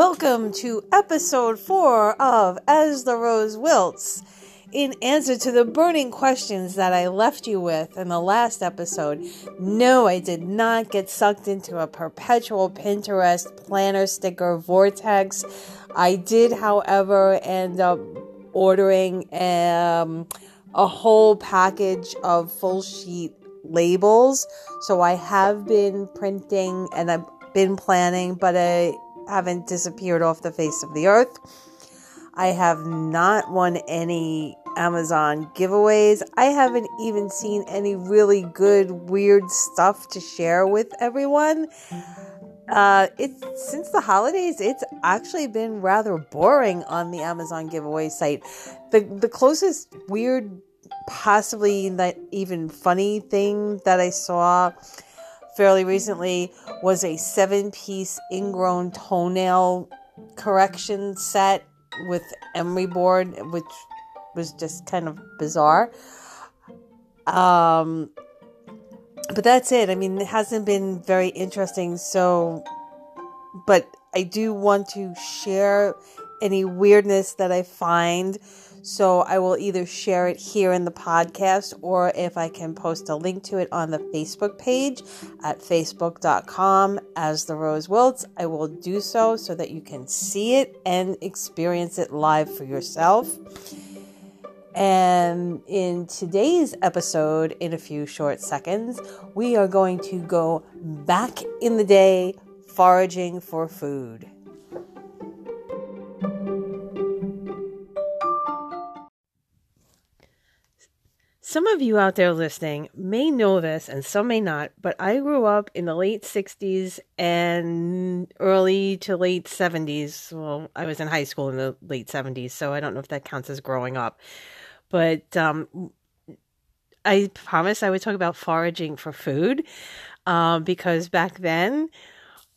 Welcome to episode four of As the Rose Wilts. In answer to the burning questions that I left you with in the last episode, no, I did not get sucked into a perpetual Pinterest planner sticker vortex. I did, however, end up ordering um, a whole package of full sheet labels. So I have been printing and I've been planning, but I haven't disappeared off the face of the earth. I have not won any Amazon giveaways. I haven't even seen any really good, weird stuff to share with everyone. Uh, it's since the holidays, it's actually been rather boring on the Amazon giveaway site. The the closest weird, possibly not even funny thing that I saw fairly recently was a seven piece ingrown toenail correction set with emery board, which was just kind of bizarre. Um, but that's it. I mean, it hasn't been very interesting. So, but I do want to share any weirdness that I find. So I will either share it here in the podcast or if I can post a link to it on the Facebook page at facebook.com as the Rose Wilts, I will do so so that you can see it and experience it live for yourself. And in today's episode, in a few short seconds, we are going to go back in the day foraging for food. Some of you out there listening may know this and some may not, but I grew up in the late 60s and early to late 70s. Well, I was in high school in the late 70s, so I don't know if that counts as growing up. But um, I promised I would talk about foraging for food um, because back then,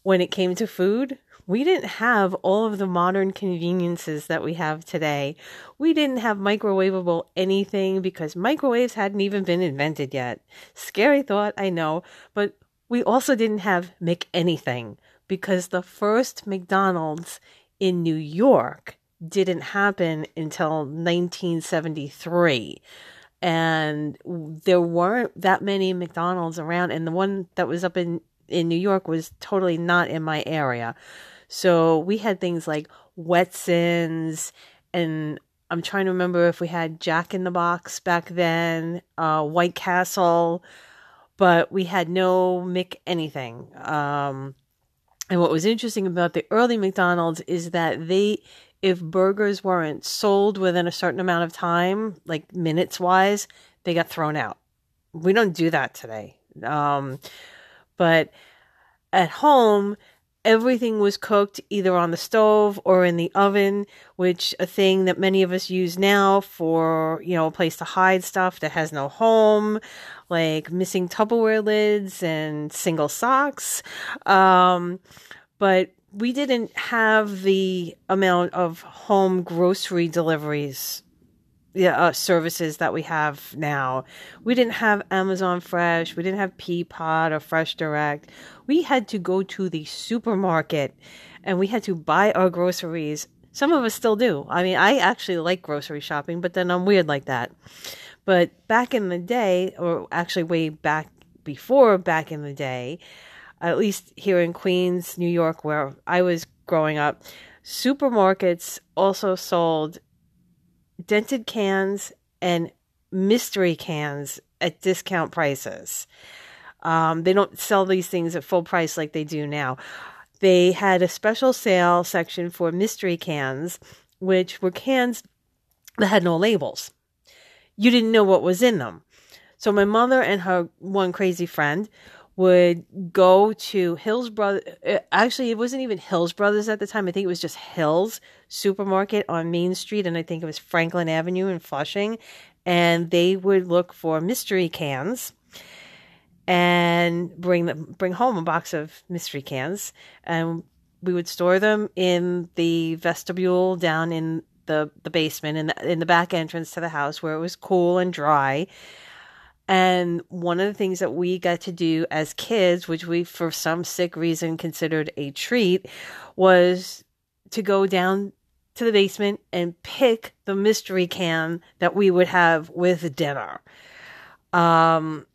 when it came to food, we didn't have all of the modern conveniences that we have today. We didn't have microwavable anything because microwaves hadn't even been invented yet. Scary thought, I know, but we also didn't have Mc anything because the first McDonald's in New York didn't happen until 1973 and there weren't that many McDonald's around and the one that was up in in New York was totally not in my area. So we had things like Wetsons and I'm trying to remember if we had Jack in the Box back then, uh, White Castle, but we had no Mick anything. Um, and what was interesting about the early McDonald's is that they if burgers weren't sold within a certain amount of time, like minutes wise, they got thrown out. We don't do that today. Um, but at home, everything was cooked either on the stove or in the oven, which a thing that many of us use now for, you know, a place to hide stuff that has no home, like missing Tupperware lids and single socks. Um, but we didn't have the amount of home grocery deliveries yeah, uh, services that we have now. We didn't have Amazon Fresh, we didn't have Peapod or Fresh Direct. We had to go to the supermarket and we had to buy our groceries. Some of us still do. I mean, I actually like grocery shopping, but then I'm weird like that. But back in the day, or actually way back before back in the day, at least here in Queens, New York, where I was growing up, supermarkets also sold dented cans and mystery cans at discount prices. Um, they don't sell these things at full price like they do now. They had a special sale section for mystery cans, which were cans that had no labels. You didn't know what was in them. So my mother and her one crazy friend would go to Hills Brothers. Uh, actually, it wasn't even Hills Brothers at the time. I think it was just Hills Supermarket on Main Street, and I think it was Franklin Avenue in Flushing. And they would look for mystery cans and bring them bring home a box of mystery cans, and we would store them in the vestibule down in the the basement in the in the back entrance to the house where it was cool and dry and one of the things that we got to do as kids, which we, for some sick reason, considered a treat, was to go down to the basement and pick the mystery can that we would have with dinner. Um,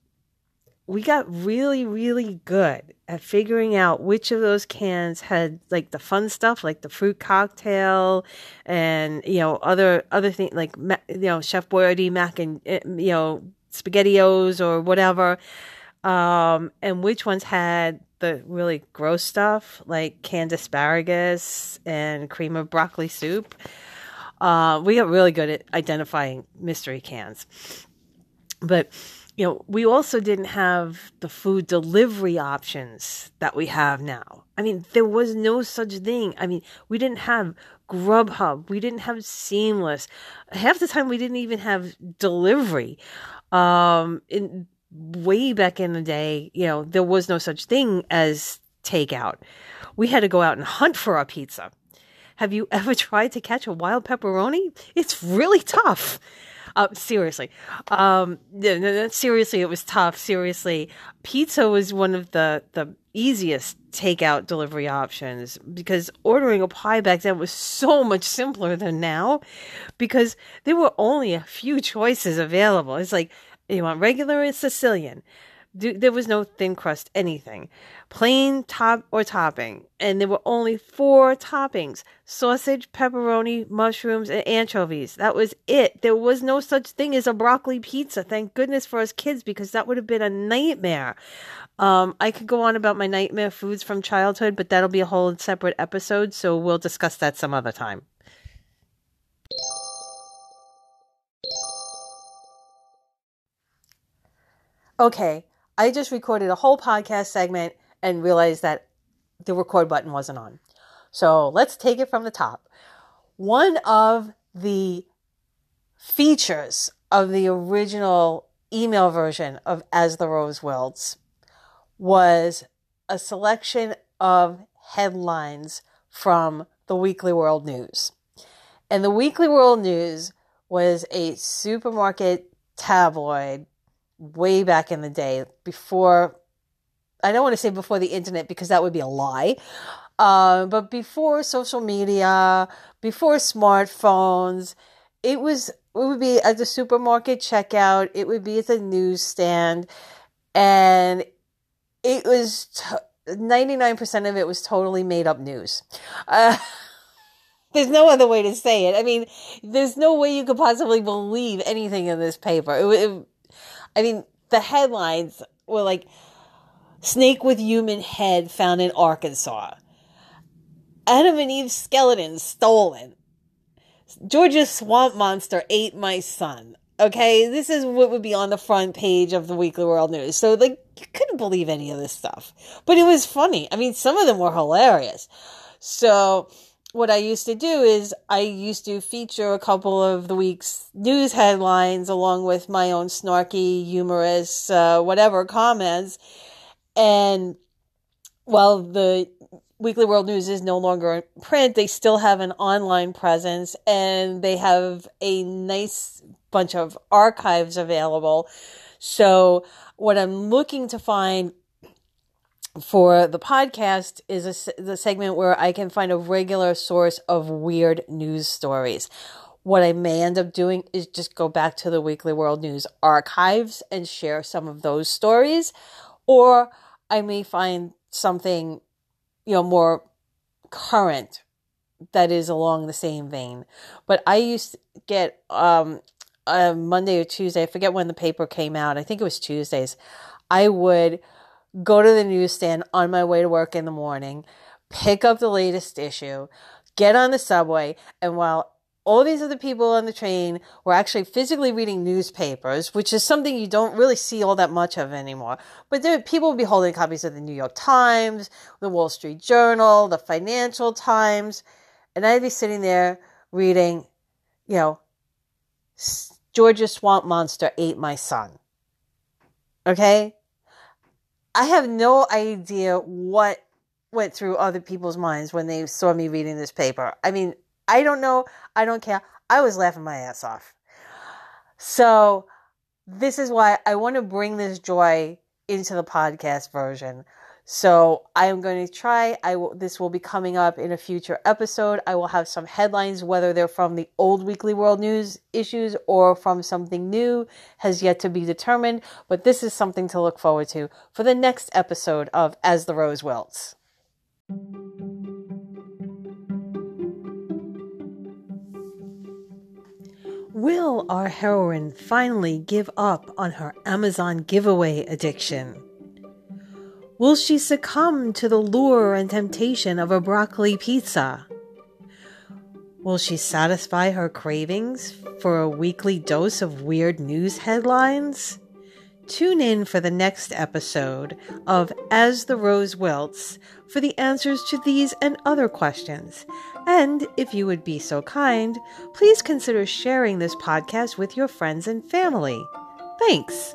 we got really, really good at figuring out which of those cans had like the fun stuff, like the fruit cocktail, and you know other other things like you know Chef Boyardee mac and eh, you know spaghettios or whatever, um, and which ones had the really gross stuff like canned asparagus and cream of broccoli soup. Uh, we got really good at identifying mystery cans, but you know, we also didn't have the food delivery options that we have now. I mean, there was no such thing. I mean, we didn't have Grubhub, we didn't have Seamless. Half the time, we didn't even have delivery. Um, in way back in the day, you know, there was no such thing as takeout. We had to go out and hunt for our pizza. Have you ever tried to catch a wild pepperoni? It's really tough. Uh, seriously, um, no, no, seriously, it was tough. Seriously, pizza was one of the the easiest takeout delivery options because ordering a pie back then was so much simpler than now because there were only a few choices available. It's like you want regular or Sicilian, there was no thin crust anything. Plain top or topping. And there were only four toppings sausage, pepperoni, mushrooms, and anchovies. That was it. There was no such thing as a broccoli pizza. Thank goodness for us kids because that would have been a nightmare. Um, I could go on about my nightmare foods from childhood, but that'll be a whole separate episode. So we'll discuss that some other time. Okay, I just recorded a whole podcast segment and realized that the record button wasn't on. So let's take it from the top. One of the features of the original email version of As the Rose Wilts was a selection of headlines from the Weekly World News. And the Weekly World News was a supermarket tabloid way back in the day before I don't want to say before the internet because that would be a lie. Uh, but before social media, before smartphones, it was it would be at the supermarket checkout, it would be at the newsstand, and it was ninety nine percent of it was totally made up news. Uh, there's no other way to say it. I mean, there's no way you could possibly believe anything in this paper. It, it, I mean, the headlines were like snake with human head found in Arkansas. Adam and Eve skeleton stolen. Georgia's swamp monster ate my son. Okay, this is what would be on the front page of the Weekly World News. So, like, you couldn't believe any of this stuff. But it was funny. I mean, some of them were hilarious. So, what I used to do is I used to feature a couple of the week's news headlines along with my own snarky, humorous, uh, whatever comments. And while the Weekly World News is no longer in print, they still have an online presence and they have a nice bunch of archives available. So, what I'm looking to find for the podcast is a, the segment where I can find a regular source of weird news stories. What I may end up doing is just go back to the Weekly World News archives and share some of those stories, or I may find something, you know, more current that is along the same vein. But I used to get um, a Monday or Tuesday, I forget when the paper came out. I think it was Tuesdays. I would go to the newsstand on my way to work in the morning, pick up the latest issue, get on the subway, and while all these other people on the train were actually physically reading newspapers, which is something you don't really see all that much of anymore. But there, people would be holding copies of the New York Times, the Wall Street Journal, the Financial Times, and I'd be sitting there reading, you know, Georgia Swamp Monster ate my son. Okay? I have no idea what went through other people's minds when they saw me reading this paper. I mean, I don't know. I don't care. I was laughing my ass off. So, this is why I want to bring this joy into the podcast version So I am going to try. I will, this will be coming up in a future episode. I will have some headlines, whether they're from the old Weekly World News issues or from something new, has yet to be determined. But this is something to look forward to for the next episode of As the Rose Wilts. Will our heroine finally give up on her Amazon giveaway addiction? Will she succumb to the lure and temptation of a broccoli pizza? Will she satisfy her cravings for a weekly dose of weird news headlines? Tune in for the next episode of As the Rose Wilts for the answers to these and other questions. And if you would be so kind, please consider sharing this podcast with your friends and family. Thanks.